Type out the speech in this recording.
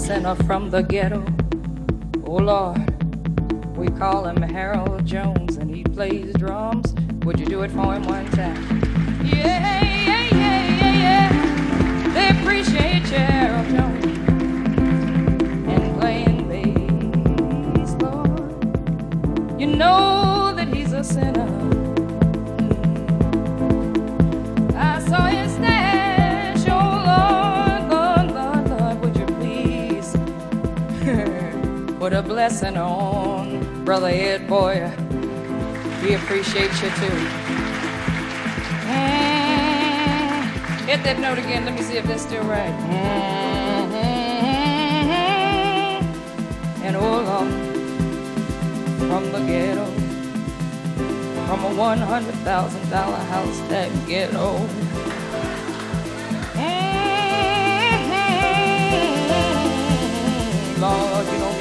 sent from the ghetto. Brother Ed Boyer. We uh, appreciate you too. Eh, hit that note again. Let me see if that's still right. Eh, and oh Lord, from the ghetto, from a one hundred thousand dollar house that ghetto. Eh, Lord, you don't